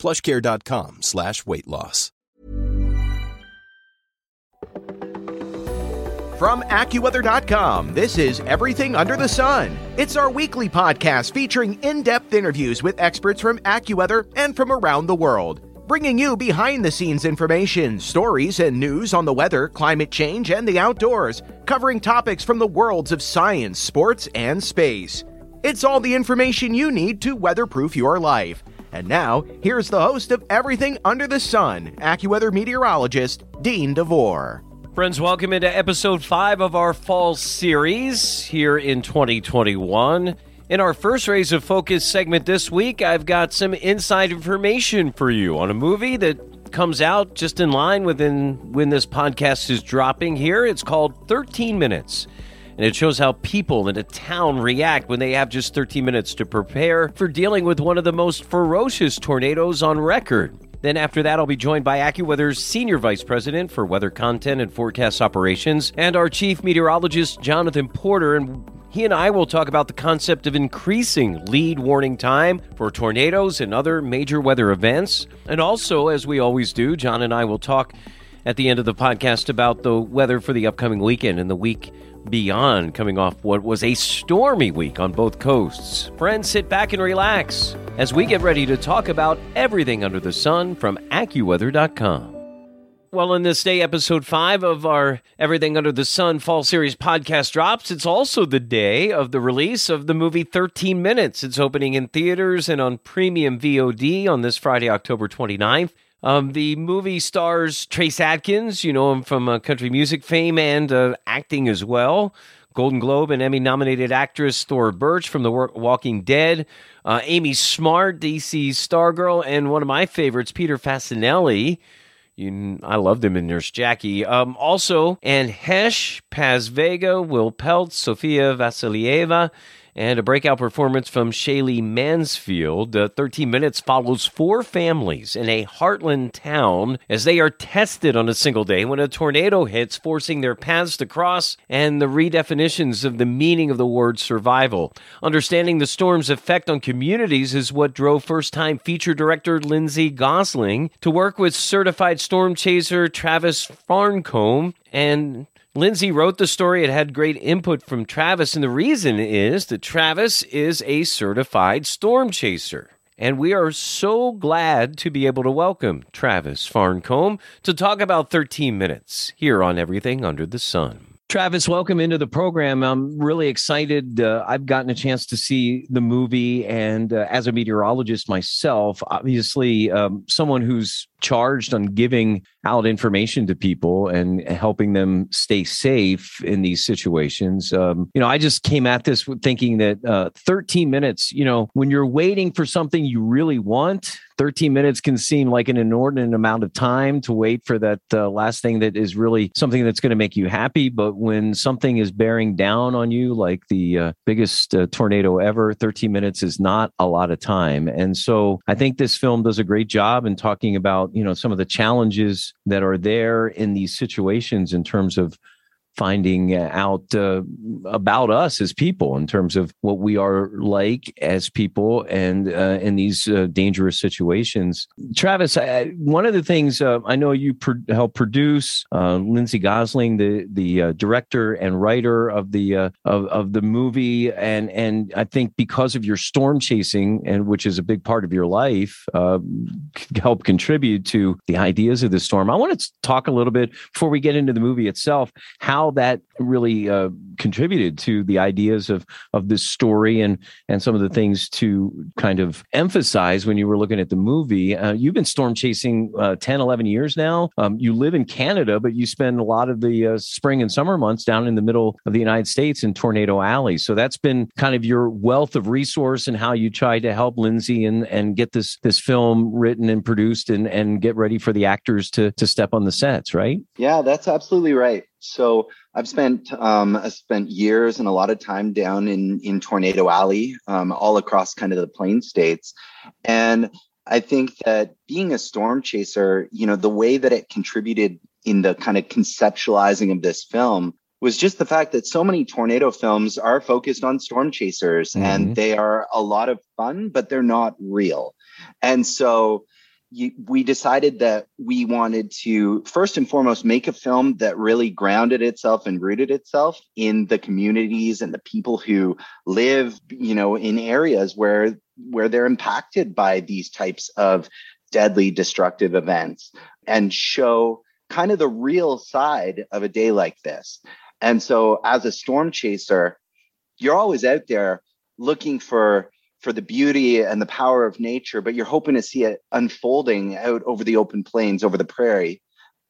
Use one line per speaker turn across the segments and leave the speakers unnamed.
plushcare.com slash weight loss.
From AccuWeather.com, this is Everything Under the Sun. It's our weekly podcast featuring in depth interviews with experts from AccuWeather and from around the world, bringing you behind the scenes information, stories, and news on the weather, climate change, and the outdoors, covering topics from the worlds of science, sports, and space. It's all the information you need to weatherproof your life. And now, here's the host of Everything Under the Sun, AccuWeather meteorologist Dean DeVore.
Friends, welcome into episode five of our fall series here in 2021. In our first Rays of Focus segment this week, I've got some inside information for you on a movie that comes out just in line within when this podcast is dropping here. It's called 13 Minutes. And it shows how people in a town react when they have just 13 minutes to prepare for dealing with one of the most ferocious tornadoes on record. Then after that, I'll be joined by AccuWeather's Senior Vice President for Weather Content and Forecast Operations and our Chief Meteorologist, Jonathan Porter. And he and I will talk about the concept of increasing lead warning time for tornadoes and other major weather events. And also, as we always do, John and I will talk at the end of the podcast about the weather for the upcoming weekend and the week beyond, coming off what was a stormy week on both coasts. Friends, sit back and relax as we get ready to talk about everything under the sun from AccuWeather.com. Well, in this day, episode five of our Everything Under the Sun Fall Series podcast drops. It's also the day of the release of the movie 13 Minutes. It's opening in theaters and on premium VOD on this Friday, October 29th. Um, the movie stars Trace Adkins, you know him from uh, country music fame and uh, acting as well. Golden Globe and Emmy nominated actress Thora Birch from The Walking Dead. Uh, Amy Smart, DC's Stargirl, and one of my favorites, Peter Facinelli. You, I loved him in Nurse Jackie. Um, also, Anne Heche, Paz Vega, Will Peltz, Sofia Vassilieva, and a breakout performance from Shaylee Mansfield. Uh, 13 Minutes follows four families in a heartland town as they are tested on a single day when a tornado hits, forcing their paths to cross, and the redefinitions of the meaning of the word survival. Understanding the storm's effect on communities is what drove first time feature director Lindsay Gossling to work with certified storm chaser Travis Farncombe and Lindsay wrote the story. It had great input from Travis, and the reason is that Travis is a certified storm chaser. And we are so glad to be able to welcome Travis Farncombe to talk about 13 minutes here on Everything Under the Sun. Travis, welcome into the program. I'm really excited. Uh, I've gotten a chance to see the movie, and uh, as a meteorologist myself, obviously, um, someone who's charged on giving out information to people and helping them stay safe in these situations. Um, you know, I just came at this thinking that uh, 13 minutes, you know, when you're waiting for something you really want, 13 minutes can seem like an inordinate amount of time to wait for that uh, last thing that is really something that's going to make you happy. But when something is bearing down on you, like the uh, biggest uh, tornado ever, 13 minutes is not a lot of time. And so I think this film does a great job in talking about, you know, some of the challenges that are there in these situations in terms of finding out uh, about us as people in terms of what we are like as people and uh, in these uh, dangerous situations. Travis, I, one of the things uh, I know you pro- help produce, uh, Lindsay Gossling, the the uh, director and writer of the of, of the movie, and and I think because of your storm chasing and which is a big part of your life, help contribute to the ideas of the storm. I want to talk a little bit before we get into the movie itself how how that really uh, contributed to the ideas of of this story and and some of the things to kind of emphasize when you were looking at the movie. Uh, you've been storm chasing uh, 10, 11 years now. Um, you live in Canada, but you spend a lot of the uh, spring and summer months down in the middle of the United States in Tornado Alley. So that's been kind of your wealth of resource and how you tried to help Lindsay and and get this this film written and produced and and get ready for the actors to to step on the sets, right?
Yeah, that's absolutely right. So I've spent um, I've spent years and a lot of time down in in Tornado Alley, um, all across kind of the Plain States, and I think that being a storm chaser, you know, the way that it contributed in the kind of conceptualizing of this film was just the fact that so many tornado films are focused on storm chasers mm-hmm. and they are a lot of fun, but they're not real. And so we decided that we wanted to first and foremost make a film that really grounded itself and rooted itself in the communities and the people who live you know in areas where where they're impacted by these types of deadly destructive events and show kind of the real side of a day like this. And so as a storm chaser you're always out there looking for for the beauty and the power of nature, but you're hoping to see it unfolding out over the open plains, over the prairie.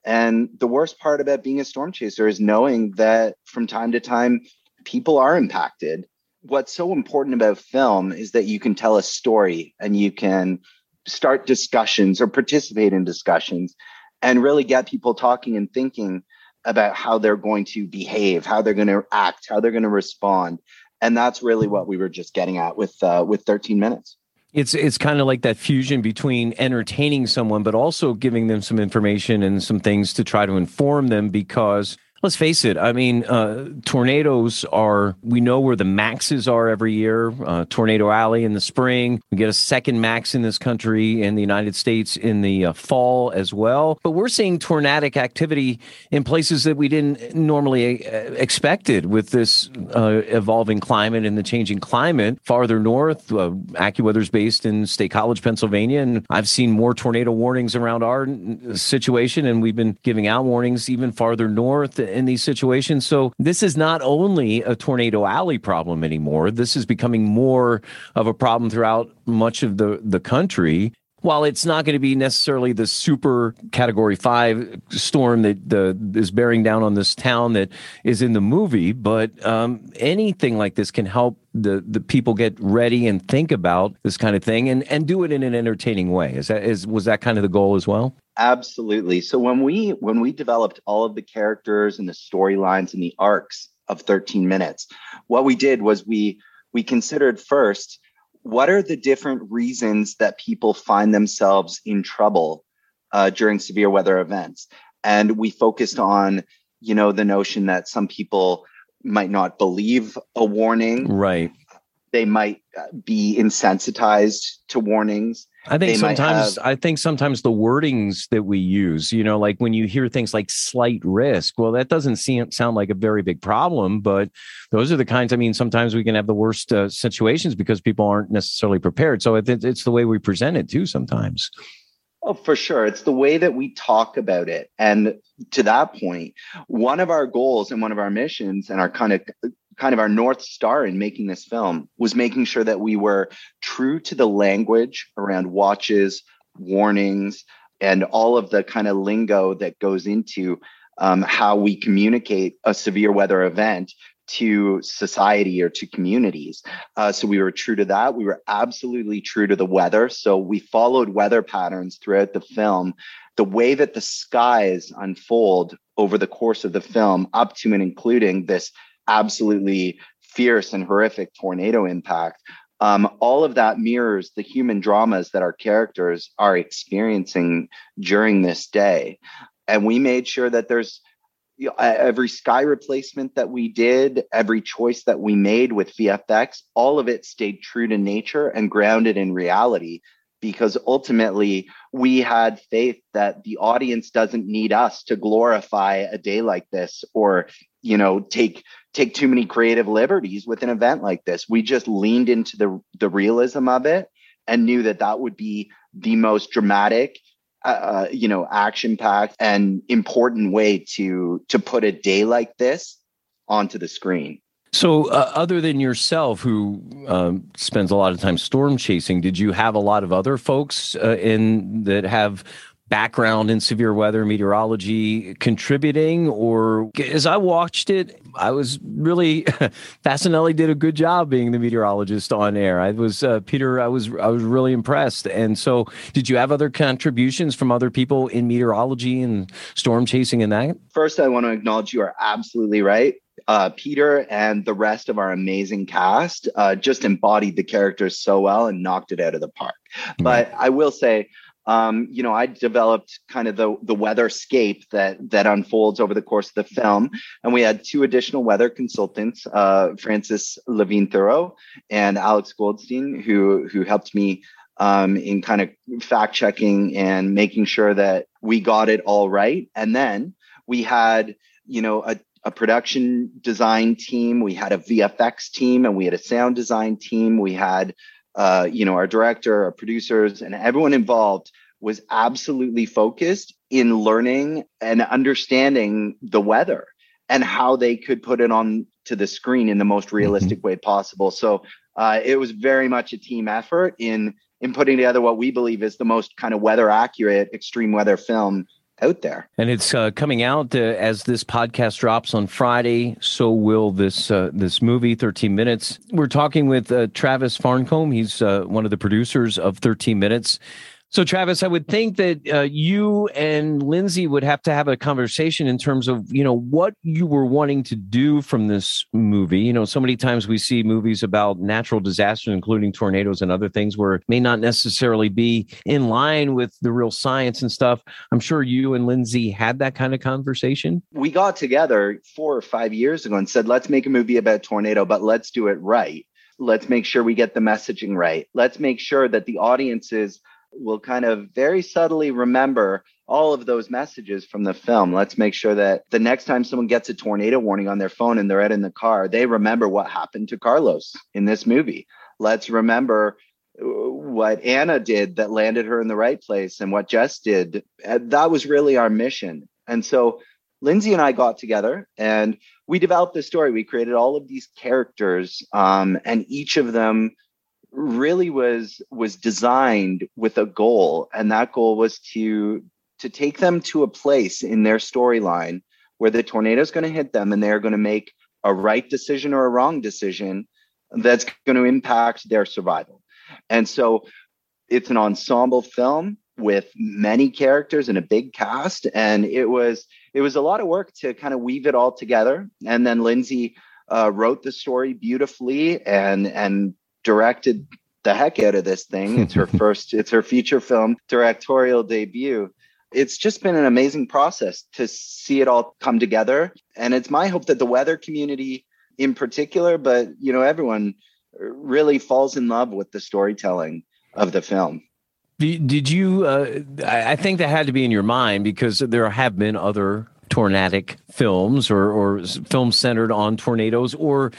And the worst part about being a storm chaser is knowing that from time to time, people are impacted. What's so important about film is that you can tell a story and you can start discussions or participate in discussions and really get people talking and thinking about how they're going to behave, how they're going to act, how they're going to respond and that's really what we were just getting at with uh, with 13 minutes.
It's it's kind of like that fusion between entertaining someone but also giving them some information and some things to try to inform them because Let's face it. I mean, uh, tornadoes are, we know where the maxes are every year. Uh, Tornado Alley in the spring. We get a second max in this country in the United States in the uh, fall as well. But we're seeing tornadic activity in places that we didn't normally uh, expected with this uh, evolving climate and the changing climate. Farther north, uh, AccuWeather's based in State College, Pennsylvania. And I've seen more tornado warnings around our situation. And we've been giving out warnings even farther north in these situations. So this is not only a tornado alley problem anymore. This is becoming more of a problem throughout much of the, the country while it's not going to be necessarily the super category five storm that the, is bearing down on this town that is in the movie, but um, anything like this can help the the people get ready and think about this kind of thing and and do it in an entertaining way. Is that is was that kind of the goal as well?
Absolutely. So when we when we developed all of the characters and the storylines and the arcs of 13 minutes, what we did was we we considered first what are the different reasons that people find themselves in trouble uh, during severe weather events? And we focused on you know the notion that some people might not believe a warning.
Right
they might uh, be insensitized to warnings
I think sometimes have... I think sometimes the wordings that we use, you know, like when you hear things like slight risk, well, that doesn't seem sound like a very big problem, but those are the kinds. I mean, sometimes we can have the worst uh, situations because people aren't necessarily prepared. So it, it's the way we present it too. Sometimes.
Oh, for sure. It's the way that we talk about it. And to that point, one of our goals and one of our missions and our kind of kind of our north star in making this film was making sure that we were true to the language around watches, warnings, and all of the kind of lingo that goes into um, how we communicate a severe weather event to society or to communities. Uh, so we were true to that. We were absolutely true to the weather. So we followed weather patterns throughout the film. The way that the skies unfold over the course of the film, up to and including this absolutely fierce and horrific tornado impact. Um, all of that mirrors the human dramas that our characters are experiencing during this day. And we made sure that there's you know, every sky replacement that we did, every choice that we made with VFX, all of it stayed true to nature and grounded in reality because ultimately we had faith that the audience doesn't need us to glorify a day like this or you know take take too many creative liberties with an event like this. We just leaned into the the realism of it and knew that that would be the most dramatic uh, uh you know, action packed and important way to to put a day like this onto the screen.
So, uh, other than yourself, who um, spends a lot of time storm chasing, did you have a lot of other folks uh, in that have background in severe weather meteorology contributing or as i watched it i was really Facinelli did a good job being the meteorologist on air. I was uh, peter i was i was really impressed. And so did you have other contributions from other people in meteorology and storm chasing and that?
First i want to acknowledge you are absolutely right. Uh, Peter and the rest of our amazing cast uh, just embodied the characters so well and knocked it out of the park. But I will say, um, you know, I developed kind of the the weatherscape that that unfolds over the course of the film, and we had two additional weather consultants, uh, Francis Levine Thoreau and Alex Goldstein, who who helped me um, in kind of fact checking and making sure that we got it all right. And then we had, you know, a a production design team, we had a VFX team, and we had a sound design team. We had uh, you know, our director, our producers, and everyone involved was absolutely focused in learning and understanding the weather and how they could put it on to the screen in the most mm-hmm. realistic mm-hmm. way possible. So uh, it was very much a team effort in in putting together what we believe is the most kind of weather accurate extreme weather film out there.
And it's uh, coming out uh, as this podcast drops on Friday. So will this uh, this movie, 13 Minutes. We're talking with uh, Travis Farncombe. He's uh, one of the producers of 13 Minutes. So, Travis, I would think that uh, you and Lindsay would have to have a conversation in terms of, you know, what you were wanting to do from this movie. You know, so many times we see movies about natural disasters, including tornadoes and other things, where it may not necessarily be in line with the real science and stuff. I'm sure you and Lindsay had that kind of conversation.
We got together four or five years ago and said, let's make a movie about tornado, but let's do it right. Let's make sure we get the messaging right. Let's make sure that the audiences will kind of very subtly remember all of those messages from the film. Let's make sure that the next time someone gets a tornado warning on their phone and they're out in the car, they remember what happened to Carlos in this movie. Let's remember uh, what Anna did that landed her in the right place and what Jess did. Uh, that was really our mission. And so Lindsay and I got together and we developed the story. We created all of these characters, um, and each of them really was was designed with a goal and that goal was to to take them to a place in their storyline where the tornado is going to hit them and they're going to make a right decision or a wrong decision that's going to impact their survival. And so it's an ensemble film with many characters and a big cast and it was it was a lot of work to kind of weave it all together. And then lindsay uh, wrote the story beautifully and and directed the heck out of this thing. It's her first, it's her feature film directorial debut. It's just been an amazing process to see it all come together. And it's my hope that the weather community in particular, but you know, everyone really falls in love with the storytelling of the film.
Did you? Uh, I think that had to be in your mind because there have been other tornadic films or, or films centered on tornadoes or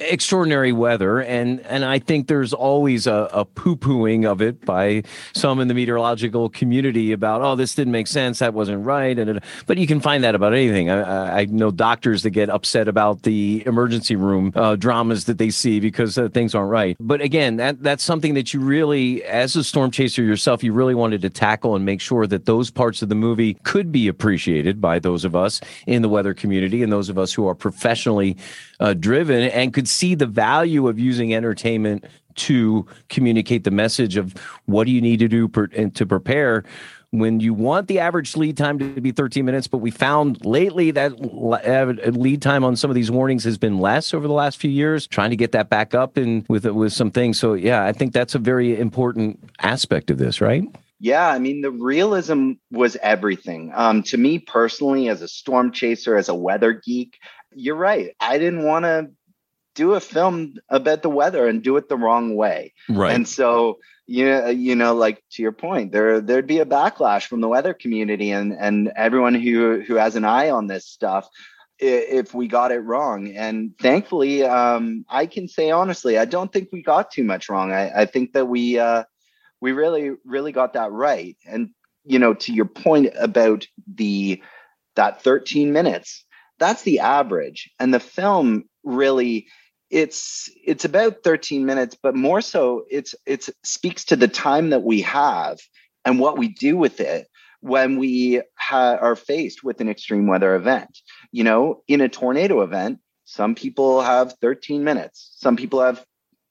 extraordinary weather and and I think there's always a, a poo-pooing of it by some in the meteorological community about oh this didn't make sense that wasn't right and but you can find that about anything. I, I know doctors that get upset about the emergency room uh, dramas that they see because uh, things aren't right. But again that that's something that you really as a storm chaser yourself you really wanted to tackle and make sure that those parts of the movie could be appreciated by those of us in the weather community and those of us who are professionally uh, driven and could see the value of using entertainment to communicate the message of what do you need to do per, to prepare when you want the average lead time to be 13 minutes. But we found lately that lead time on some of these warnings has been less over the last few years trying to get that back up and with with some things. So yeah i think that's a very important aspect of this right?
Yeah, I mean, the realism was everything. Um, to me personally, as a storm chaser, as a weather geek, you're right. I didn't want to do a film about the weather and do it the wrong way.
Right.
And so, you you know, like to your point, there there'd be a backlash from the weather community and and everyone who who has an eye on this stuff if we got it wrong. And thankfully, um, I can say honestly, I don't think we got too much wrong. I, I think that we uh, we really really got that right. And
you know, to your point about the that 13 minutes, that's the average. And the film really it's it's about 13 minutes but more so it's it's speaks to the time that we have and what we do with it when we ha- are faced with an extreme weather event you know in a tornado event some people have 13 minutes some people have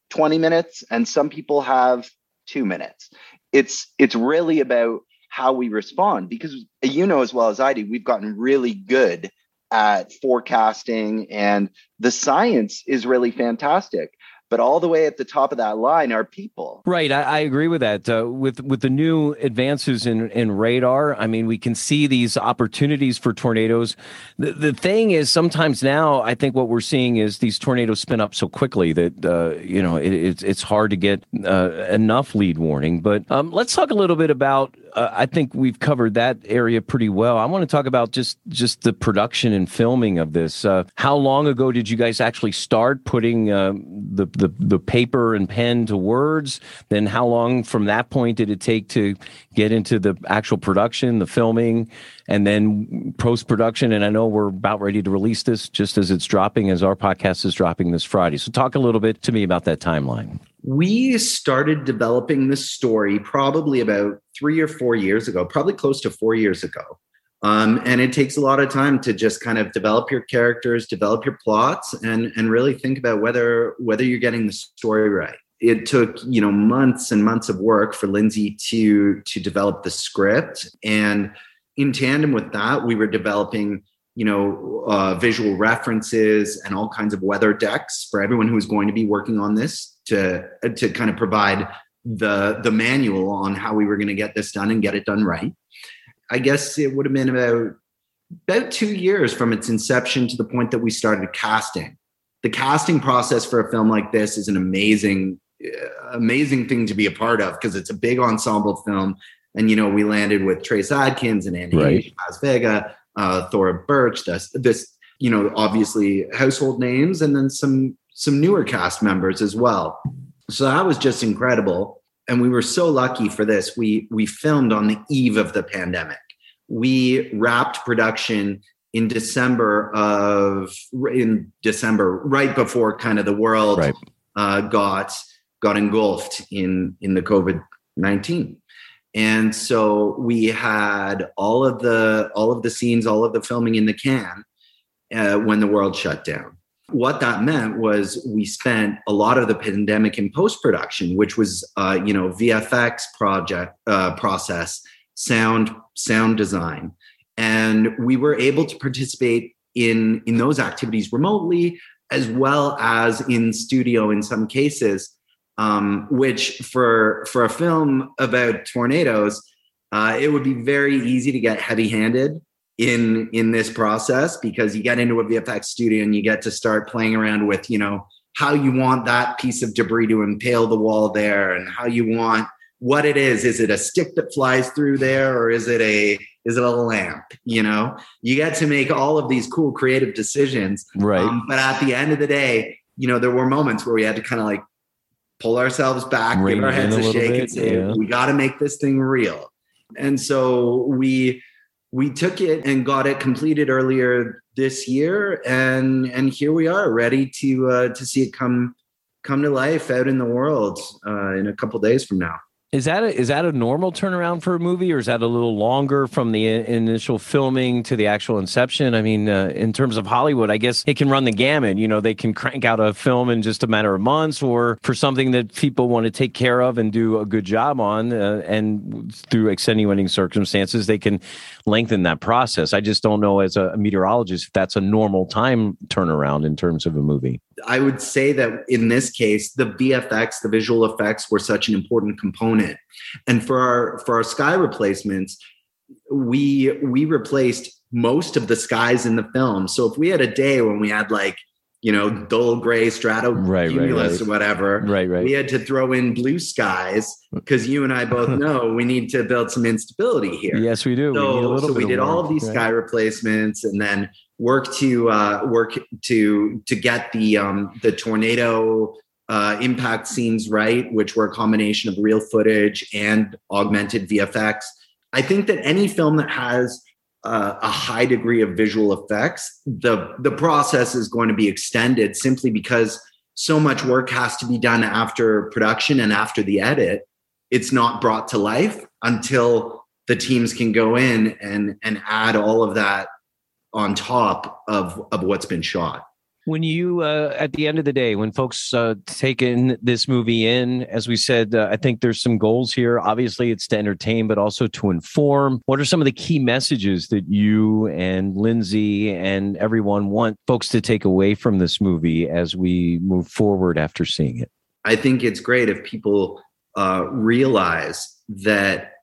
20 minutes and some people have 2 minutes it's it's really about how we respond because you know as well as I do we've gotten really good at forecasting and the science is really fantastic but all the way at the top of that line are people.
Right, I, I agree with that. Uh, with with the new advances in in radar, I mean, we can see these opportunities for tornadoes. The the thing is, sometimes now, I think what we're seeing is these tornadoes spin up so quickly that uh, you know it, it's it's hard to get uh, enough lead warning. But um, let's talk a little bit about uh, I think we've covered that area pretty well. I want to talk about just just the production and filming of this. Uh, how long ago did you guys actually start putting uh, the, the the paper and pen to words? Then how long from that point did it take to get into the actual production, the filming, and then post production? And I know we're about ready to release this just as it's dropping, as our podcast is dropping this Friday. So talk a little bit to me about that timeline
we started developing this story probably about three or four years ago, probably close to four years ago. Um, and it takes a lot of time to just kind of develop your characters, develop your plots, and and really think about whether whether you're getting the story right. It took you know months and months of work for Lindsay to to develop the script, and in tandem with that, we were developing you know uh, visual references and all kinds of weather decks for everyone who is going to be working on this to to kind of provide the the manual on how we were going to get this done and get it done right. I guess it would have been about about two years from its inception to the point that we started casting. The casting process for a film like this is an amazing uh, amazing thing to be a part of because it's a big ensemble film. And you know, we landed with Trace Adkins and Andy right. Paz Vega, uh, Thora Birch, this, this, you know, obviously household names, and then some some newer cast members as well. So that was just incredible. And we were so lucky for this. We we filmed on the eve of the pandemic. We wrapped production in December of in December, right before kind of the world right. uh, got got engulfed in in the COVID nineteen. And so we had all of the all of the scenes, all of the filming in the can uh, when the world shut down. What that meant was we spent a lot of the pandemic in post production, which was uh, you know VFX project uh, process, sound sound design, and we were able to participate in in those activities remotely as well as in studio in some cases. Um, which for for a film about tornadoes, uh, it would be very easy to get heavy handed in in this process because you get into a VFX studio and you get to start playing around with you know how you want that piece of debris to impale the wall there and how you want what it is. Is it a stick that flies through there or is it a is it a lamp you know? You get to make all of these cool creative decisions.
Right. Um,
but at the end of the day you know there were moments where we had to kind of like pull ourselves back Ring give our heads a, a shake bit, and say yeah. we got to make this thing real. And so we we took it and got it completed earlier this year and and here we are ready to uh, to see it come come to life out in the world uh, in a couple days from now
is that a, is that a normal turnaround for a movie, or is that a little longer from the initial filming to the actual inception? I mean, uh, in terms of Hollywood, I guess it can run the gamut. You know, they can crank out a film in just a matter of months, or for something that people want to take care of and do a good job on, uh, and through extenuating circumstances, they can lengthen that process. I just don't know, as a meteorologist, if that's a normal time turnaround in terms of a movie.
I would say that in this case, the VFX, the visual effects, were such an important component. And for our for our sky replacements, we we replaced most of the skies in the film. So if we had a day when we had like you know dull gray strato right, right, right. or whatever,
right, right,
we had to throw in blue skies because you and I both know we need to build some instability here.
Yes, we do.
So we, so we did all of these sky replacements, and then work to uh, work to to get the um, the tornado uh, impact scenes right, which were a combination of real footage and augmented VFX. I think that any film that has uh, a high degree of visual effects, the the process is going to be extended simply because so much work has to be done after production and after the edit. It's not brought to life until the teams can go in and and add all of that on top of of what's been shot
when you uh, at the end of the day when folks uh, take in this movie in as we said uh, i think there's some goals here. Obviously it's to entertain but also to inform. What are some of the key messages that you and lindsay and everyone want folks to take away from this movie as we move forward after seeing it?
I think it's great if people uh, realize that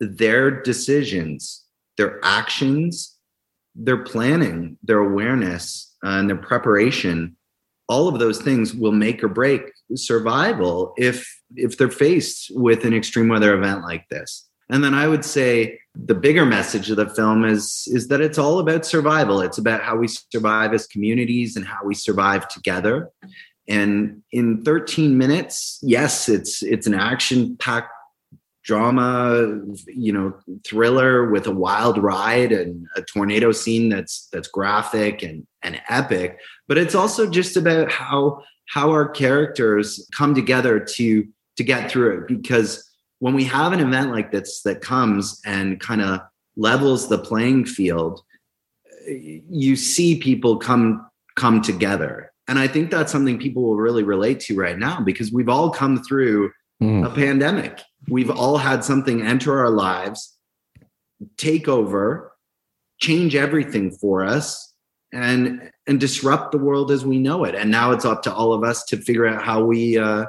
their decisions their actions their planning their awareness uh, and their preparation all of those things will make or break survival if if they're faced with an extreme weather event like this. And then i would say the bigger message of the film is is that it's all about survival. It's about how we survive as communities and how we survive together. And in 13 minutes yes it's it's an action packed drama, you know, thriller with a wild ride and a tornado scene that's that's graphic and and epic. But it's also just about how how our characters come together to to get through it. Because when we have an event like this that comes and kind of levels the playing field, you see people come come together. And I think that's something people will really relate to right now because we've all come through mm. a pandemic We've all had something enter our lives, take over, change everything for us, and and disrupt the world as we know it. And now it's up to all of us to figure out how we uh,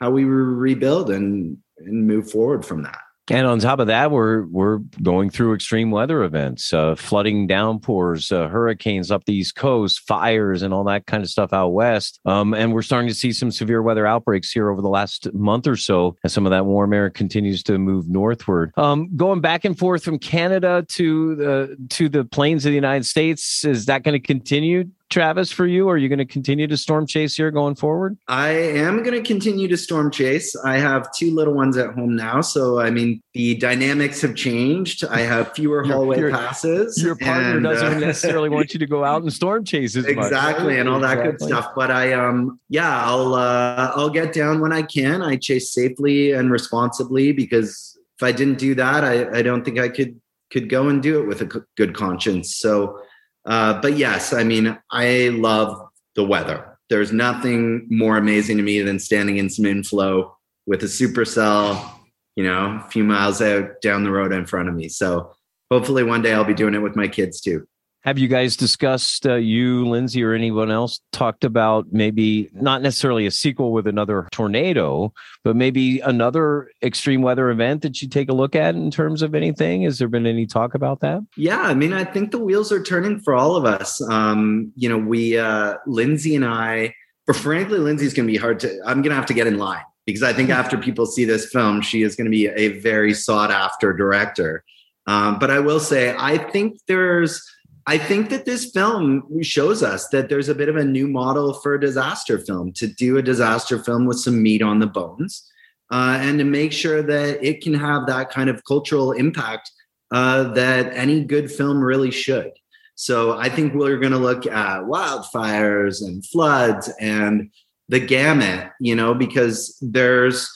how we rebuild and and move forward from that.
And on top of that, we're we're going through extreme weather events, uh, flooding, downpours, uh, hurricanes up the East Coast, fires, and all that kind of stuff out west. Um, and we're starting to see some severe weather outbreaks here over the last month or so, as some of that warm air continues to move northward. Um, going back and forth from Canada to the to the plains of the United States, is that going to continue Travis, for you? Are you going to continue to storm chase here going forward?
I am going to continue to storm chase. I have two little ones at home now. So, I mean, the dynamics have changed. I have fewer hallway your, passes.
Your partner and, doesn't uh, necessarily want you to go out and storm chase as
exactly,
much,
and all that exactly. good stuff. But I, um, yeah, I'll, uh, I'll get down when I can. I chase safely and responsibly because if I didn't do that, I, I don't think I could could go and do it with a good conscience. So, uh, but yes, I mean, I love the weather. There's nothing more amazing to me than standing in some inflow with a supercell, you know, a few miles out down the road in front of me. So hopefully one day I'll be doing it with my kids too.
Have you guys discussed, uh, you, Lindsay, or anyone else talked about maybe not necessarily a sequel with another tornado, but maybe another extreme weather event that you take a look at in terms of anything? Has there been any talk about that?
Yeah, I mean, I think the wheels are turning for all of us. Um, you know, we, uh, Lindsay and I, but frankly, Lindsay's going to be hard to, I'm going to have to get in line because I think after people see this film, she is going to be a very sought after director. Um, but I will say, I think there's, I think that this film shows us that there's a bit of a new model for a disaster film to do a disaster film with some meat on the bones uh, and to make sure that it can have that kind of cultural impact uh, that any good film really should. So I think we're going to look at wildfires and floods and the gamut, you know, because there's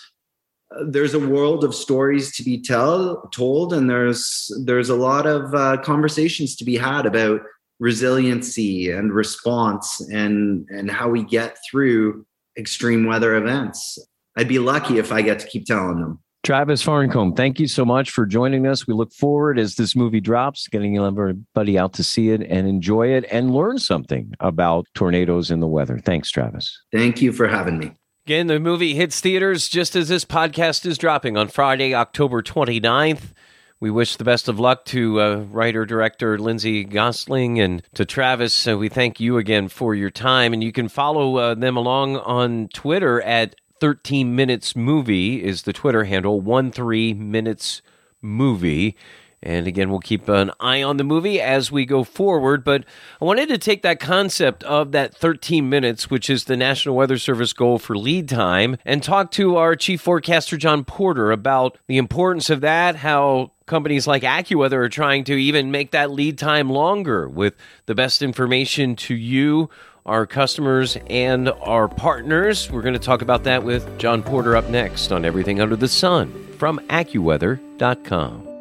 there's a world of stories to be tell, told and there's there's a lot of uh, conversations to be had about resiliency and response and and how we get through extreme weather events i'd be lucky if i get to keep telling them
Travis Farncombe, thank you so much for joining us. We look forward as this movie drops, getting everybody out to see it and enjoy it and learn something about tornadoes and the weather. Thanks, Travis.
Thank you for having me.
Again, the movie hits theaters just as this podcast is dropping on Friday, October 29th. We wish the best of luck to uh, writer director Lindsay Gossling and to Travis. So we thank you again for your time. And you can follow uh, them along on Twitter at 13 Minutes Movie is the Twitter handle, 13 Minutes Movie. And again, we'll keep an eye on the movie as we go forward. But I wanted to take that concept of that 13 minutes, which is the National Weather Service goal for lead time, and talk to our chief forecaster, John Porter, about the importance of that, how companies like AccuWeather are trying to even make that lead time longer with the best information to you, our customers, and our partners. We're going to talk about that with John Porter up next on Everything Under the Sun from AccuWeather.com.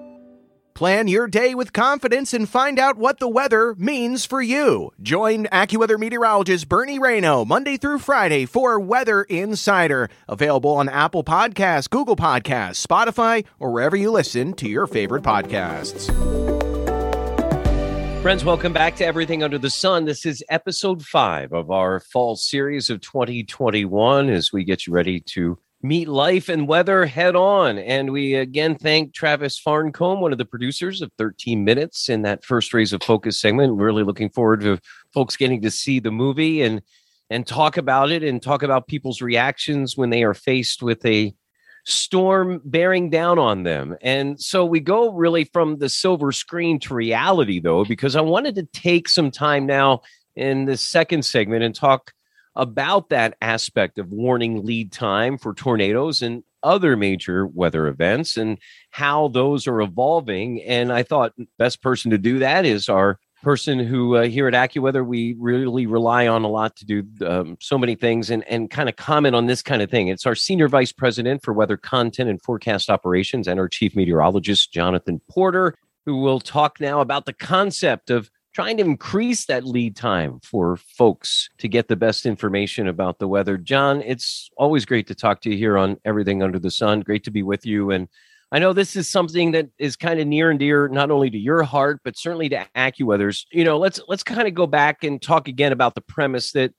Plan your day with confidence and find out what the weather means for you. Join AccuWeather meteorologist Bernie Rayno Monday through Friday for Weather Insider. Available on Apple Podcasts, Google Podcasts, Spotify, or wherever you listen to your favorite podcasts.
Friends, welcome back to Everything Under the Sun. This is episode five of our fall series of 2021 as we get you ready to meet life and weather head on. And we again thank Travis Farncombe, one of the producers of 13 Minutes in that first Rays of Focus segment. Really looking forward to folks getting to see the movie and and talk about it and talk about people's reactions when they are faced with a storm bearing down on them. And so we go really from the silver screen to reality though because I wanted to take some time now in the second segment and talk about that aspect of warning lead time for tornadoes and other major weather events and how those are evolving. And I thought best person to do that is our person who uh, here at AccuWeather we really rely on a lot to do um, so many things and and kind of comment on this kind of thing. It's our senior vice president for weather content and forecast operations and our chief meteorologist Jonathan Porter who will talk now about the concept of trying to increase that lead time for folks to get the best information about the weather. John, it's always great to talk to you here on Everything Under the Sun. Great to be with you. And I know this is something that is kind of near and dear not only to your heart, but certainly to AccuWeather's. You know, let's let's kind of go back and talk again about the premise that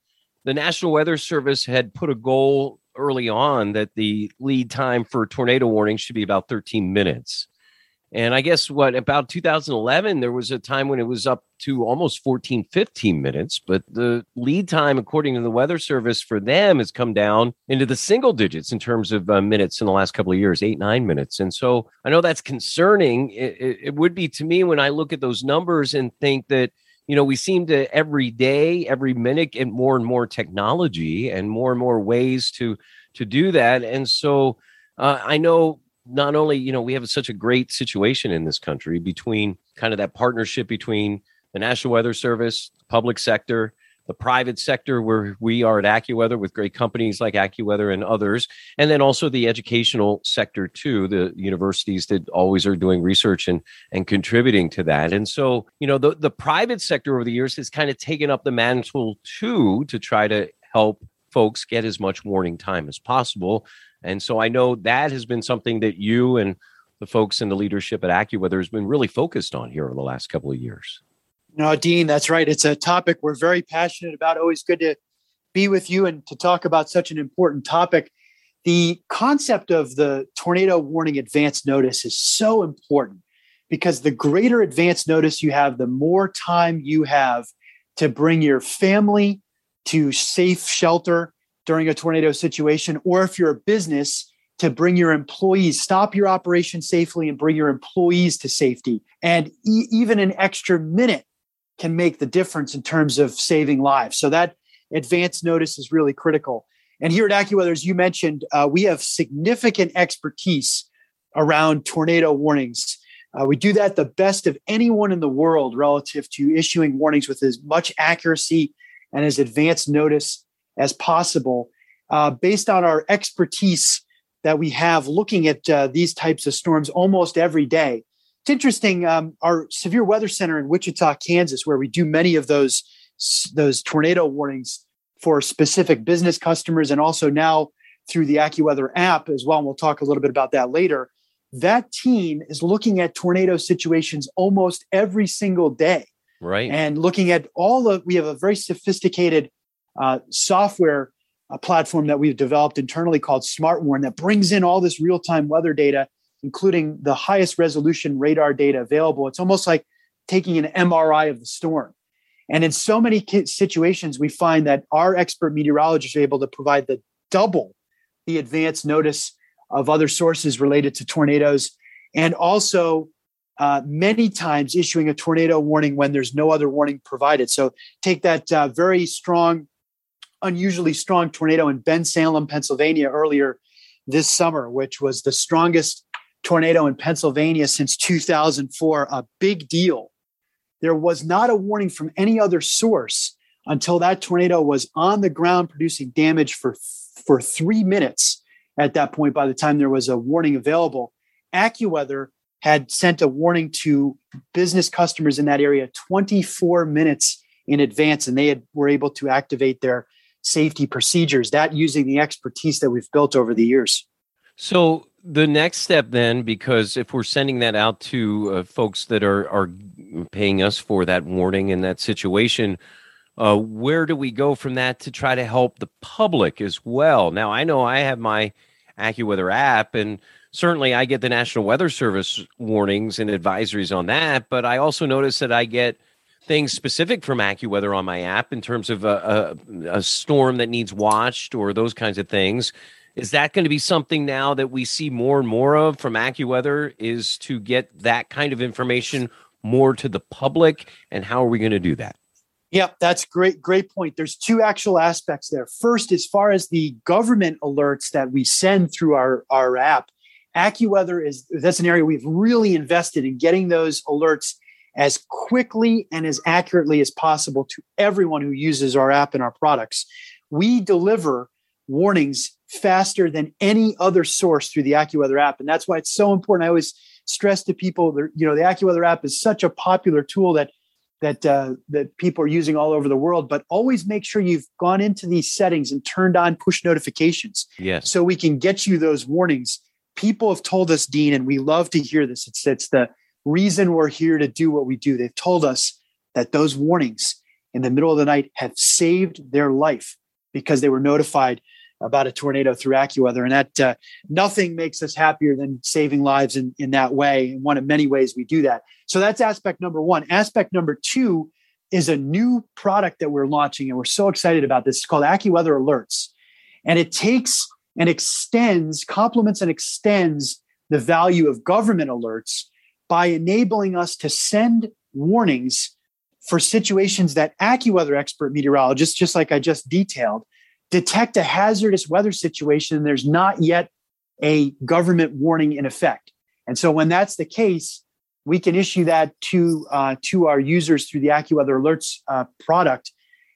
the National Weather Service had put a goal early on that the lead time for tornado warning should be about 13 minutes. And I guess what about 2011, there was a time when it was up to almost 14, 15 minutes, but the lead time, according to the Weather Service, for them has come down into the single digits in terms of uh, minutes in the last couple of years, eight, nine minutes. And so I know that's concerning. It, it, it would be to me when I look at those numbers and think that you know, we seem to every day, every minute get more and more technology and more and more ways to to do that. And so uh, I know not only you know we have such a great situation in this country between kind of that partnership between the National Weather Service, public sector, the private sector, where we are at AccuWeather with great companies like AccuWeather and others, and then also the educational sector too, the universities that always are doing research and and contributing to that. And so, you know, the the private sector over the years has kind of taken up the mantle too to try to help folks get as much warning time as possible. And so I know that has been something that you and the folks in the leadership at AccuWeather has been really focused on here over the last couple of years.
No, Dean, that's right. It's a topic we're very passionate about. Always good to be with you and to talk about such an important topic. The concept of the tornado warning advance notice is so important because the greater advance notice you have, the more time you have to bring your family to safe shelter during a tornado situation, or if you're a business, to bring your employees, stop your operation safely and bring your employees to safety. And e- even an extra minute can make the difference in terms of saving lives. So that advance notice is really critical. And here at AccuWeather, as you mentioned, uh, we have significant expertise around tornado warnings. Uh, we do that the best of anyone in the world relative to issuing warnings with as much accuracy and as advanced notice as possible uh, based on our expertise that we have looking at uh, these types of storms almost every day. It's interesting. Um, our severe weather center in Wichita, Kansas, where we do many of those those tornado warnings for specific business customers, and also now through the AccuWeather app as well. And we'll talk a little bit about that later. That team is looking at tornado situations almost every single day,
right?
And looking at all of. We have a very sophisticated uh, software uh, platform that we've developed internally called SmartWarn that brings in all this real time weather data, including the highest resolution radar data available. It's almost like taking an MRI of the storm. And in so many situations, we find that our expert meteorologists are able to provide the double the advance notice of other sources related to tornadoes, and also uh, many times issuing a tornado warning when there's no other warning provided. So take that uh, very strong unusually strong tornado in Bensalem, Pennsylvania earlier this summer, which was the strongest tornado in Pennsylvania since 2004, a big deal. There was not a warning from any other source until that tornado was on the ground producing damage for, for three minutes at that point by the time there was a warning available. AccuWeather had sent a warning to business customers in that area 24 minutes in advance, and they had, were able to activate their safety procedures, that using the expertise that we've built over the years.
So the next step then, because if we're sending that out to uh, folks that are are paying us for that warning in that situation, uh, where do we go from that to try to help the public as well? Now I know I have my AccuWeather app, and certainly I get the National Weather Service warnings and advisories on that, but I also notice that I get things specific from AccuWeather on my app in terms of a, a, a storm that needs watched or those kinds of things. Is that going to be something now that we see more and more of from AccuWeather? Is to get that kind of information more to the public, and how are we going to do that?
Yeah, that's great. Great point. There's two actual aspects there. First, as far as the government alerts that we send through our our app, AccuWeather is that's an area we've really invested in getting those alerts as quickly and as accurately as possible to everyone who uses our app and our products. We deliver warnings faster than any other source through the AccuWeather app. And that's why it's so important. I always stress to people that, you know, the AccuWeather app is such a popular tool that that uh, that people are using all over the world. But always make sure you've gone into these settings and turned on push notifications.
Yes.
So we can get you those warnings. People have told us, Dean, and we love to hear this. It's it's the reason we're here to do what we do. They've told us that those warnings in the middle of the night have saved their life because they were notified about a tornado through AccuWeather. And that uh, nothing makes us happier than saving lives in, in that way. And one of many ways we do that. So that's aspect number one. Aspect number two is a new product that we're launching. And we're so excited about this. It's called AccuWeather Alerts. And it takes and extends, complements and extends the value of government alerts by enabling us to send warnings for situations that AccuWeather expert meteorologists, just like I just detailed, detect a hazardous weather situation and there's not yet a government warning in effect. And so when that's the case, we can issue that to uh, to our users through the AccuWeather Alerts uh, product,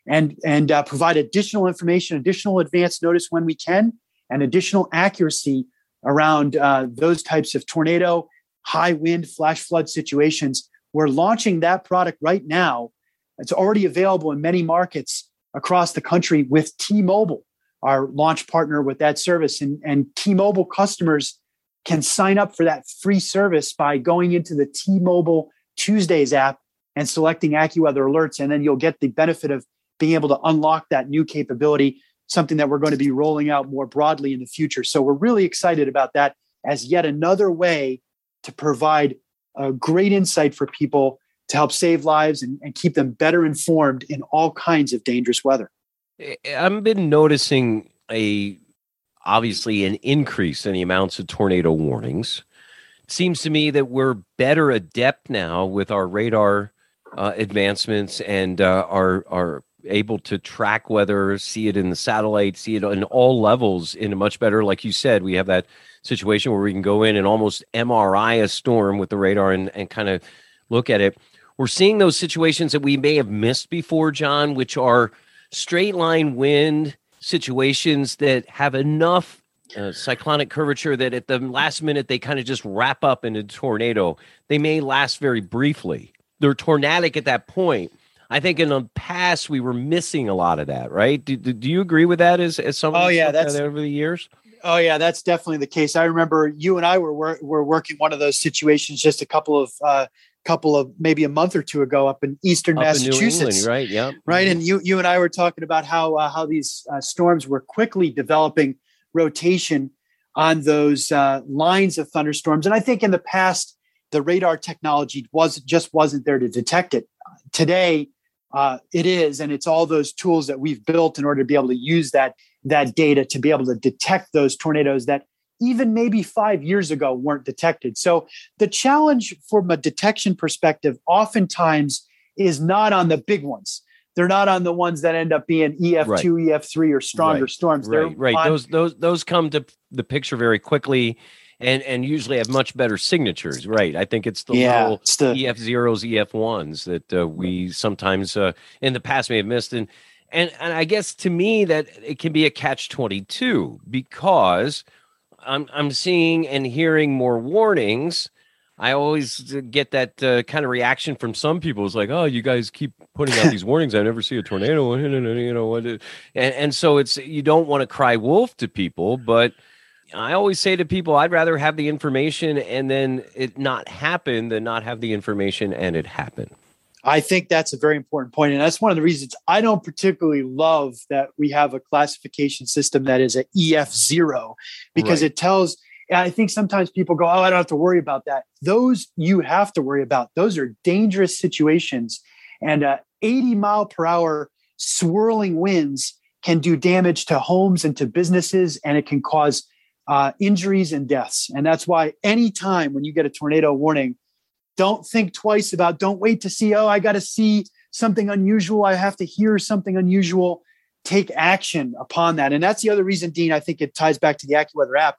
and and uh, provide additional information, additional advance notice when we can, and additional accuracy around uh, those types of tornado high wind, flash flood situations. We're launching that product right now. It's already available in many markets across the country with T Mobile, our launch partner with that service. And, and T Mobile customers can sign up for that free service by going into the T Mobile Tuesdays app and selecting AccuWeather alerts. And then you'll get the benefit of being able to unlock that new capability, something that we're going to be rolling out more broadly in the future. So we're really excited about that as yet another way to provide a great insight for people to help save lives and, and keep them better informed in all kinds of dangerous weather.
I've been noticing a obviously an increase in the amounts of tornado warnings. It seems to me that we're better adept now with our radar uh, advancements and uh, are are able to track weather, see it in the satellite, see it in all levels in a much better. Like you said, we have that situation where we can go in and almost MRI a storm with the radar and, and kind of look at it. We're seeing those situations that we may have missed before, John, which are straight line wind situations that have enough uh, cyclonic curvature that at the last minute they kind of just wrap up in a tornado. They may last very briefly. They're tornadic at that point. I think in the past we were missing a lot of that, right? Do, do, do you agree with that as, as someone?
Oh yeah, that's
over the years.
Oh yeah, that's definitely the case. I remember you and I were were working one of those situations just a couple of uh, couple of maybe a month or two ago up in eastern
up
Massachusetts,
in England, right? Yeah,
right. Mm-hmm. And you you and I were talking about how uh, how these uh, storms were quickly developing rotation on those uh, lines of thunderstorms. And I think in the past the radar technology was just wasn't there to detect it. Today uh, it is, and it's all those tools that we've built in order to be able to use that that data to be able to detect those tornadoes that even maybe five years ago weren't detected. So the challenge from a detection perspective oftentimes is not on the big ones. They're not on the ones that end up being EF2, right. EF3 or stronger
right.
storms.
They're right, right.
On-
those those those come to the picture very quickly and and usually have much better signatures. Right? I think it's the
Yeah,
little
it's the-
EF zeros, EF ones that uh, we sometimes uh, in the past may have missed, and and and I guess to me that it can be a catch twenty two because I'm I'm seeing and hearing more warnings. I always get that uh, kind of reaction from some people. It's like, oh, you guys keep putting out these warnings. I never see a tornado. You know what? And and so it's you don't want to cry wolf to people, but I always say to people, I'd rather have the information and then it not happen than not have the information and it happen.
I think that's a very important point, and that's one of the reasons I don't particularly love that we have a classification system that is a EF zero because
Right.
it tells. I think sometimes people go, "Oh, I don't have to worry about that." Those you have to worry about. Those are dangerous situations, and uh, 80 mile per hour swirling winds can do damage to homes and to businesses, and it can cause uh, injuries and deaths. And that's why anytime when you get a tornado warning, don't think twice about don't wait to see oh i got to see something unusual. I have to hear something unusual. Take action upon that. And that's the other reason dean i think it ties back to the accuweather app.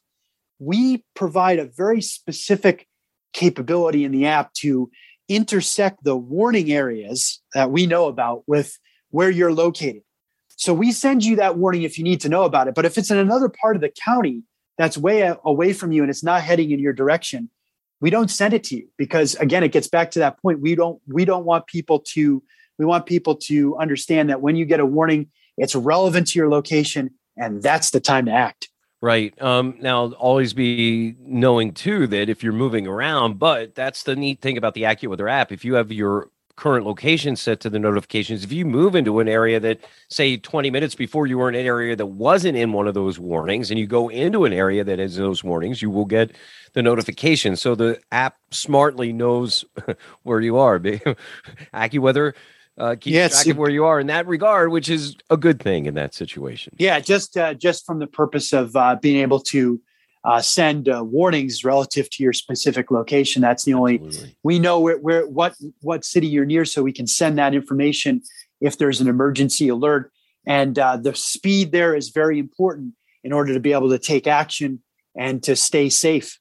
We provide a very specific capability in the app to intersect the warning areas that we know about with where you're located. So we send you that warning if you need to know about it. But if it's in another part of the county that's way away from you and it's not heading in your direction we don't send it to you because again it gets back to that point we don't we don't want people to we want people to understand that when you get a warning it's relevant to your location and that's the time to act
Right. Um, now, always be knowing too that if you're moving around, but that's the neat thing about the AccuWeather app. If you have your current location set to the notifications, if you move into an area that, say, 20 minutes before you were in an area that wasn't in one of those warnings, and you go into an area that has those warnings, you will get the notification. So the app smartly knows where you are. AccuWeather uh, keeps
Yes,
track of where you are in that regard, which is a good thing in that situation.
yeah just uh, just from the purpose of uh, being able to uh, send uh, warnings relative to your specific location that's the only
Absolutely.
we know where, where what what city you're near so we can send that information if there's an emergency alert and uh, the speed there is very important in order to be able to take action and to stay safe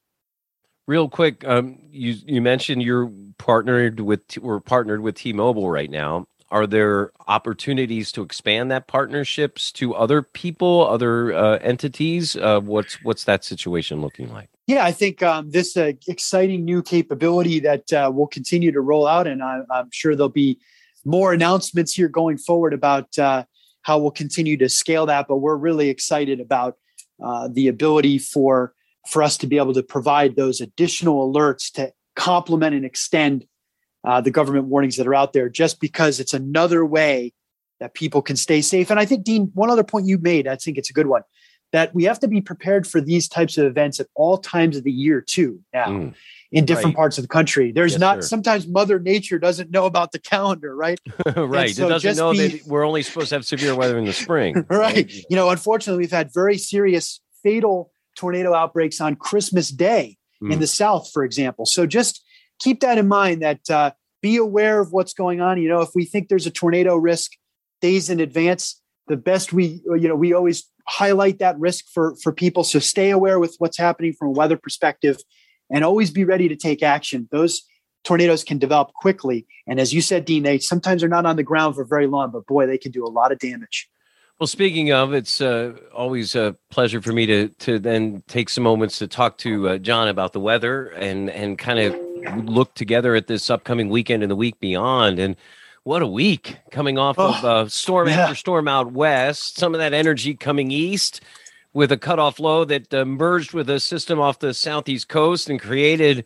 Real quick, um, you you mentioned you're partnered with we're partnered with T-Mobile right now. Are there opportunities to expand that partnerships to other people, other uh, entities? Uh, what's what's that situation looking like?
Yeah, I think um, this uh, exciting new capability that uh, will continue to roll out, and I, I'm sure there'll be more announcements here going forward about uh, how we'll continue to scale that. But we're really excited about uh, the ability for for us to be able to provide those additional alerts to complement and extend uh, the government warnings that are out there, just because it's another way that people can stay safe. And I think, Dean, one other point you made, I think it's a good one that we have to be prepared for these types of events at all times of the year too now
Mm,
in different
Right.
parts of the country there's
Yes,
not
sir.
sometimes mother nature doesn't know about the calendar right
right.
so
it doesn't
just
know
be-
that we're only supposed to have severe weather in the spring.
right you know unfortunately we've had very serious fatal tornado outbreaks on christmas day in
Mm.
the south for example so just keep that in mind that uh, be aware of what's going on. You know if we think there's a tornado risk days in advance the best we you know we always highlight that risk for for people. So stay aware with what's happening from a weather perspective and always be ready to take action. Those tornadoes can develop quickly. And as you said dean sometimes they sometimes are not on the ground for very long but boy they can do a lot of damage.
Well, speaking of, it's uh, always a pleasure for me to to then take some moments to talk to uh, John about the weather and and kind of look together at this upcoming weekend and the week beyond. And what a week coming off of
Oh,
uh, storm
yeah.
after storm out west. Some of that energy coming east with a cutoff low that uh, merged with a system off the southeast coast and created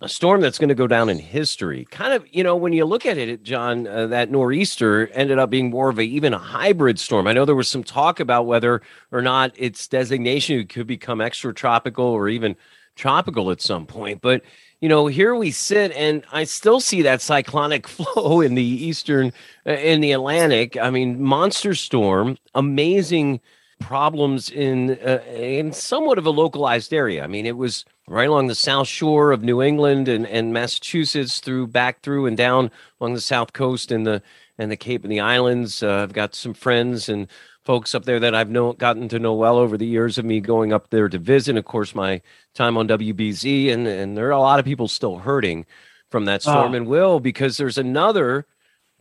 a storm that's going to go down in history. Kind of, you know, when you look at it, John, uh, that nor'easter ended up being more of a even a hybrid storm. I know there was some talk about whether or not its designation could become extra tropical or even tropical at some point, but you know, here we sit, and I still see that cyclonic flow in the eastern, uh, in the Atlantic. I mean, monster storm, amazing problems in uh, in somewhat of a localized area. I mean, it was right along the south shore of New England and, and Massachusetts, through back through and down along the south coast and the and the Cape and the islands. Uh, I've got some friends and folks up there that I've gotten to know well over the years of me going up there to visit. Of course, my time on WBZ, and and there are a lot of people still hurting from that storm oh. and will because there's another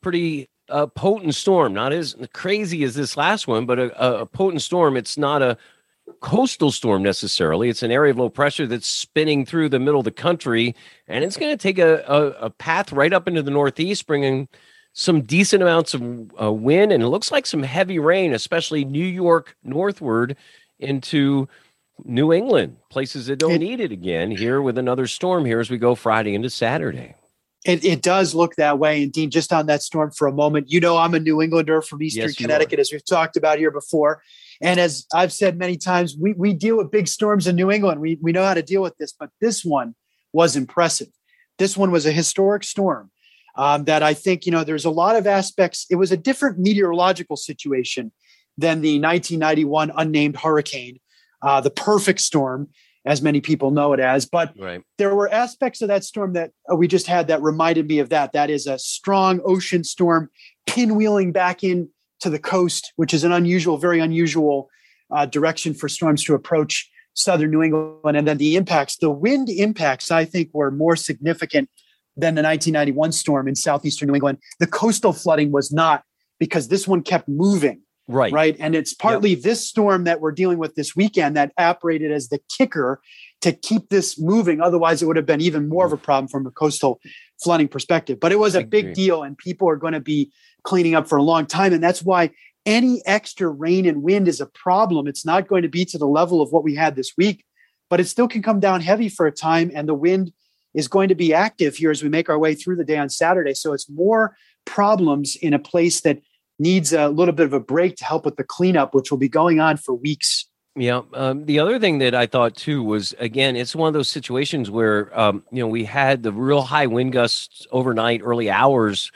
pretty uh, potent storm, not as crazy as this last one, but a, a potent storm. It's not a coastal storm necessarily. It's an area of low pressure that's spinning through the middle of the country, and it's going to take a, a, a, path right up into the northeast, bringing some decent amounts of uh, wind, and it looks like some heavy rain, especially New York northward into New England, places that don't it, need it again. Here with another storm here as we go Friday into Saturday.
It, it does look that way. And Dean, just on that storm for a moment, you know, I'm a New Englander from Eastern yes, Connecticut, as we've talked about here before. And as I've said many times, we, we deal with big storms in New England. We, we know how to deal with this, but this one was impressive. This one was a historic storm um, that I think, you know, there's a lot of aspects. It was a different meteorological situation than the 1991 unnamed hurricane, uh, the perfect storm as many people know it as. But right. there were aspects of that storm that uh, we just had that reminded me of that. That is a strong ocean storm pinwheeling back in to the coast, which is an unusual, very unusual uh, direction for storms to approach southern New England. And then the impacts, the wind impacts, I think, were more significant than the 1991 storm in southeastern New England. The coastal flooding was not because this one kept moving
Right.
Right. And it's partly yep. this storm that we're dealing with this weekend that operated as the kicker to keep this moving. Otherwise, it would have been even more of a problem from a coastal flooding perspective. But it was a big deal, and people are going to be cleaning up for a long time. And that's why any extra rain and wind is a problem. It's not going to be to the level of what we had this week, but it still can come down heavy for a time. And the wind is going to be active here as we make our way through the day on Saturday. So it's more problems in a place that needs a little bit of a break to help with the cleanup, which will be going on for weeks.
Yeah. Um, the other thing that I thought too was again, it's one of those situations where um, you know we had the real high wind gusts overnight, early hours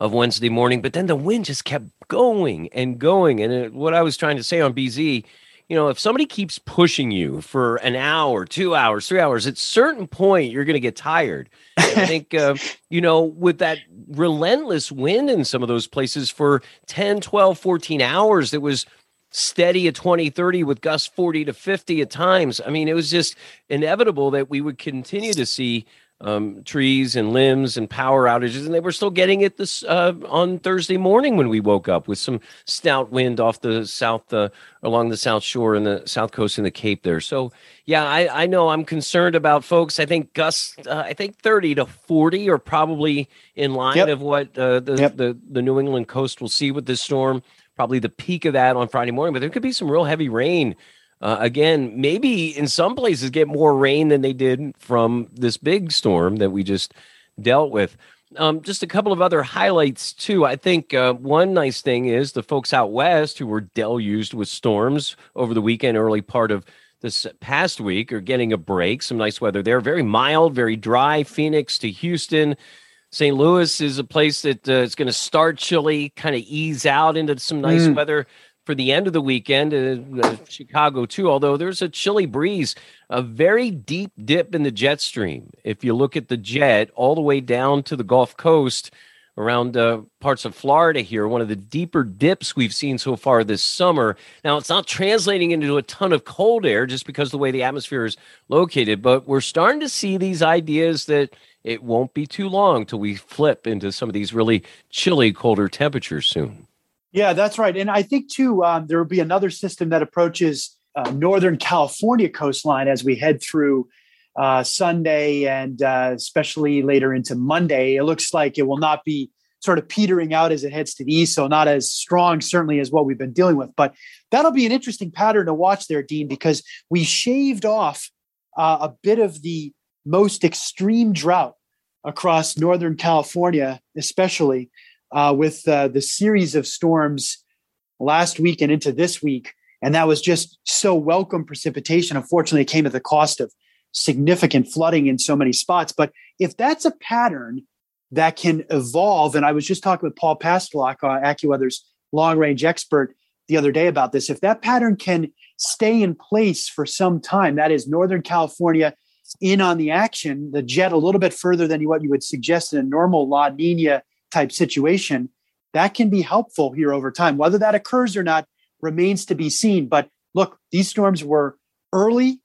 of Wednesday morning, but then the wind just kept going and going. And it, what I was trying to say on BZ, you know, if somebody keeps pushing you for an hour, two hours, three hours, at certain point you're going to get tired. I think, uh, you know, with that relentless wind in some of those places for 10, 12, 14 hours, that was steady at 20, 30 with gusts 40 to 50 at times. I mean, it was just inevitable that we would continue to see um, trees and limbs and power outages, and they were still getting it this uh, on Thursday morning when we woke up with some stout wind off the south uh, along the south shore and the south coast and the Cape there. So yeah, I, I know I'm concerned about folks. I think gusts, uh, I think 30 to 40 are probably in line yep. of what uh, the, yep. the the New England coast will see with this storm. Probably the peak of that on Friday morning, but there could be some real heavy rain uh, again, maybe in some places get more rain than they did from this big storm that we just dealt with. Um, just a couple of other highlights too. I think uh, one nice thing is the folks out west who were deluged with storms over the weekend, early part of this past week, are getting a break. Some nice weather there. Very mild, very dry. Phoenix to Houston. St. Louis is a place that uh, is going to start chilly, kind of ease out into some nice mm. weather for the end of the weekend. Uh, uh, Chicago too, although there's a chilly breeze, a very deep dip in the jet stream. If you look at the jet all the way down to the Gulf Coast, around uh, parts of Florida here, one of the deeper dips we've seen so far this summer. Now, it's not translating into a ton of cold air just because the way the atmosphere is located, but we're starting to see these ideas that it won't be too long till we flip into some of these really chilly, colder temperatures soon.
Yeah, that's right. And I think too, um, there will be another system that approaches uh, Northern California coastline as we head through uh, Sunday and uh, especially later into Monday. It looks like it will not be sort of petering out as it heads to the east, so not as strong, certainly, as what we've been dealing with. But that'll be an interesting pattern to watch there, Dean, because we shaved off uh, a bit of the most extreme drought across Northern California, especially uh, with uh, the series of storms last week and into this week. And that was just so welcome precipitation. Unfortunately, it came at the cost of significant flooding in so many spots. But if that's a pattern that can evolve, and I was just talking with Paul Pastelok, uh, AccuWeather's long range expert, the other day about this. If that pattern can stay in place for some time, that is Northern California in on the action, the jet a little bit further than what you would suggest in a normal La Nina type situation, that can be helpful here over time. Whether that occurs or not remains to be seen. But look, these storms were early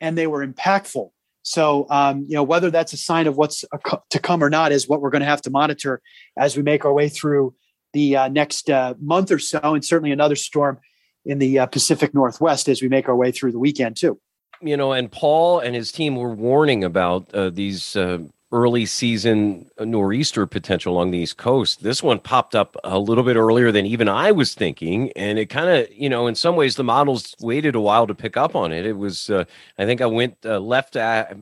and they were impactful. So, um, you know, whether that's a sign of what's to come or not is what we're going to have to monitor as we make our way through the uh, next uh, month or so, and certainly another storm in the uh, Pacific Northwest as we make our way through the weekend too.
You know, and Paul and his team were warning about uh, these uh, early season nor'easter potential along the East Coast. This one popped up a little bit earlier than even I was thinking. And it kind of, you know, in some ways, the models waited a while to pick up on it. It was, uh, I think I went uh, left at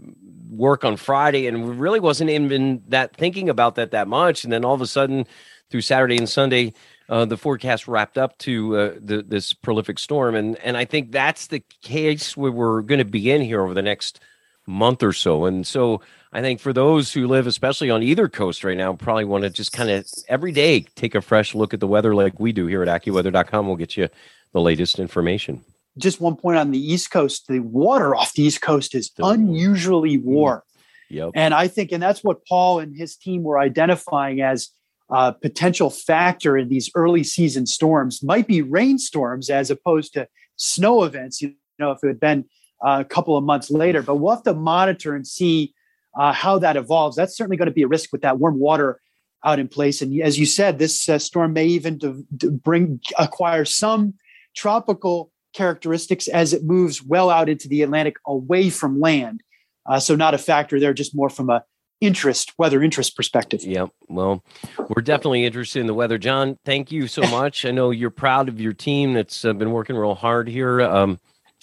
work on Friday and really wasn't even that thinking about that that much. And then all of a sudden, through Saturday and Sunday, uh, the forecast wrapped up to uh, the, this prolific storm, and and I think that's the case where we're going to begin here over the next month or so. And so I think for those who live, especially on either coast right now, probably want to just kind of every day take a fresh look at the weather like we do here at AccuWeather.com. We'll get you the latest information.
Just one point on the East Coast the water off the East Coast is unusually mm. warm.
Yep.
And I think, and that's what Paul and his team were identifying as a potential factor in these early season storms might be rainstorms as opposed to snow events. You know, if it had been a couple of months later, but we'll have to monitor and see uh, how that evolves. That's certainly going to be a risk with that warm water out in place. And as you said, this uh, storm may even bring acquire some tropical characteristics as it moves well out into the Atlantic away from land. Uh, so not a factor there, just more from a interest, weather interest perspective.
Yeah. Well, we're definitely interested in the weather. John, thank you so much. I know you're proud of your team that's uh, been working real hard here um,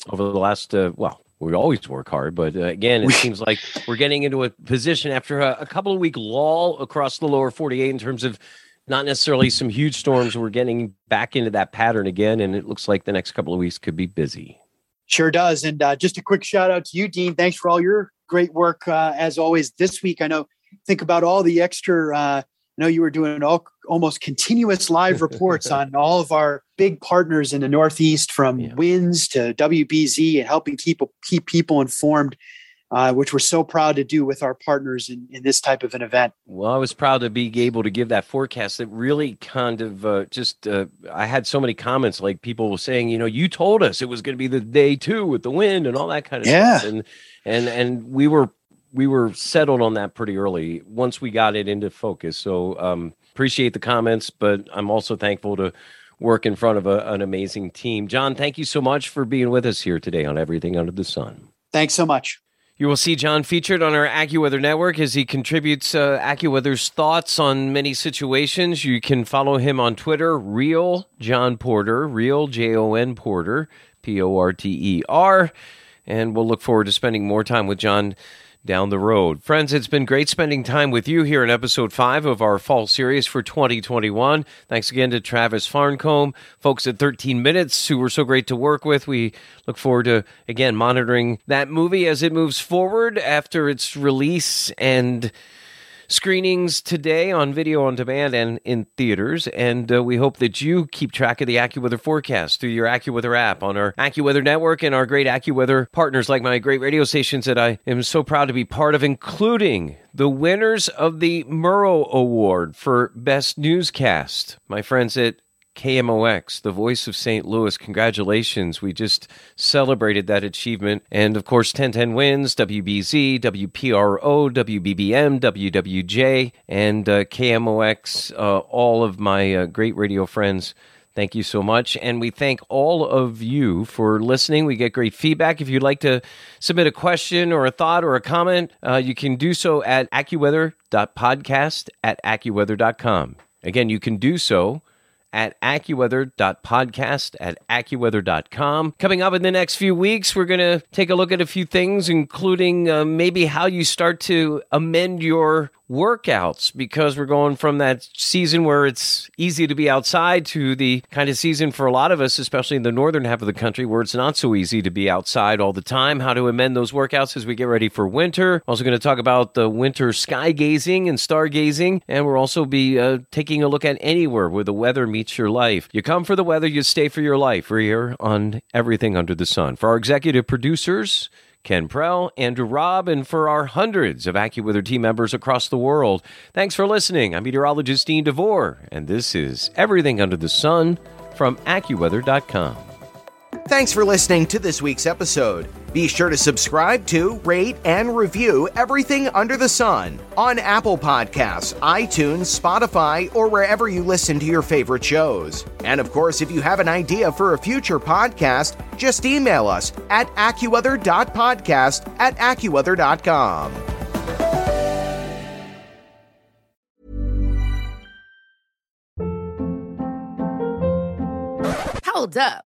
over the last, uh, well, we always work hard, but uh, again, it seems like we're getting into a position after a, a, couple of week lull across the lower 48 in terms of not necessarily some huge storms. We're getting back into that pattern again, and it looks like the next couple of weeks could be busy.
Sure does. And uh, just a quick shout out to you, Dean. Thanks for all your great work uh, as always this week. I know, think about all the extra uh, know you were doing all, almost continuous live reports on all of our big partners in the Northeast, from yeah. WINS to WBZ, and helping keep keep people informed. Uh, which we're so proud to do with our partners in, in this type of an event.
Well, I was proud to be able to give that forecast. That really kind of uh, just, uh, I had so many comments like people were saying, you know, you told us it was going to be the day two with the wind and all that kind of
yeah.
stuff. And, and, and we were we were settled on that pretty early once we got it into focus. So um, appreciate the comments, but I'm also thankful to work in front of a, an amazing team. John, thank you so much for being with us here today on Everything Under the Sun.
Thanks so much.
You will see John featured on our AccuWeather network as he contributes uh, AccuWeather's thoughts on many situations. You can follow him on Twitter, Real John Porter, Real J O N Porter, P O R T E R. And we'll look forward to spending more time with John down the road. Friends, it's been great spending time with you here in episode five of our fall series for 2021. Thanks again to Travis Farncombe, folks at 13 Minutes, who were so great to work with. We look forward to, again, monitoring that movie as it moves forward after its release and screenings today on video on demand and in theaters. And uh, we hope that you keep track of the AccuWeather forecast through your AccuWeather app on our AccuWeather network and our great AccuWeather partners like my great radio stations that I am so proud to be part of, including the winners of the Murrow Award for Best Newscast. My friends at KMOX, the voice of St. Louis. Congratulations. We just celebrated that achievement. And of course, 1010 wins, WBZ, WPRO, WBBM, WWJ, and uh, KMOX, uh, all of my uh, great radio friends. Thank you so much. And we thank all of you for listening. We get great feedback. If you'd like to submit a question or a thought or a comment, uh, you can do so at accuweather.podcast at accuweather.com. Again, you can do so at AccuWeather.podcast at AccuWeather.com. Coming up in the next few weeks, we're going to take a look at a few things, including uh, maybe how you start to amend your workouts because we're going from that season where it's easy to be outside to the kind of season for a lot of us, especially in the northern half of the country where it's not so easy to be outside all the time. How to amend those workouts as we get ready for winter. Also, going to talk about the winter sky gazing and stargazing, and we'll also be uh, taking a look at anywhere where the weather meets your life. You come for the weather, you stay for your life. We're here on Everything Under the Sun. For our executive producers, Ken Prell, Andrew Robb, and for our hundreds of AccuWeather team members across the world. Thanks for listening. I'm meteorologist Dean DeVore, and this is Everything Under the Sun from AccuWeather.com.
Thanks for listening to this week's episode. Be sure to subscribe to, rate, and review everything under the sun on Apple Podcasts, iTunes, Spotify, or wherever you listen to your favorite shows. And of course, if you have an idea for a future podcast, just email us at AccuWeather.podcast at AccuWeather.com.
Hold up.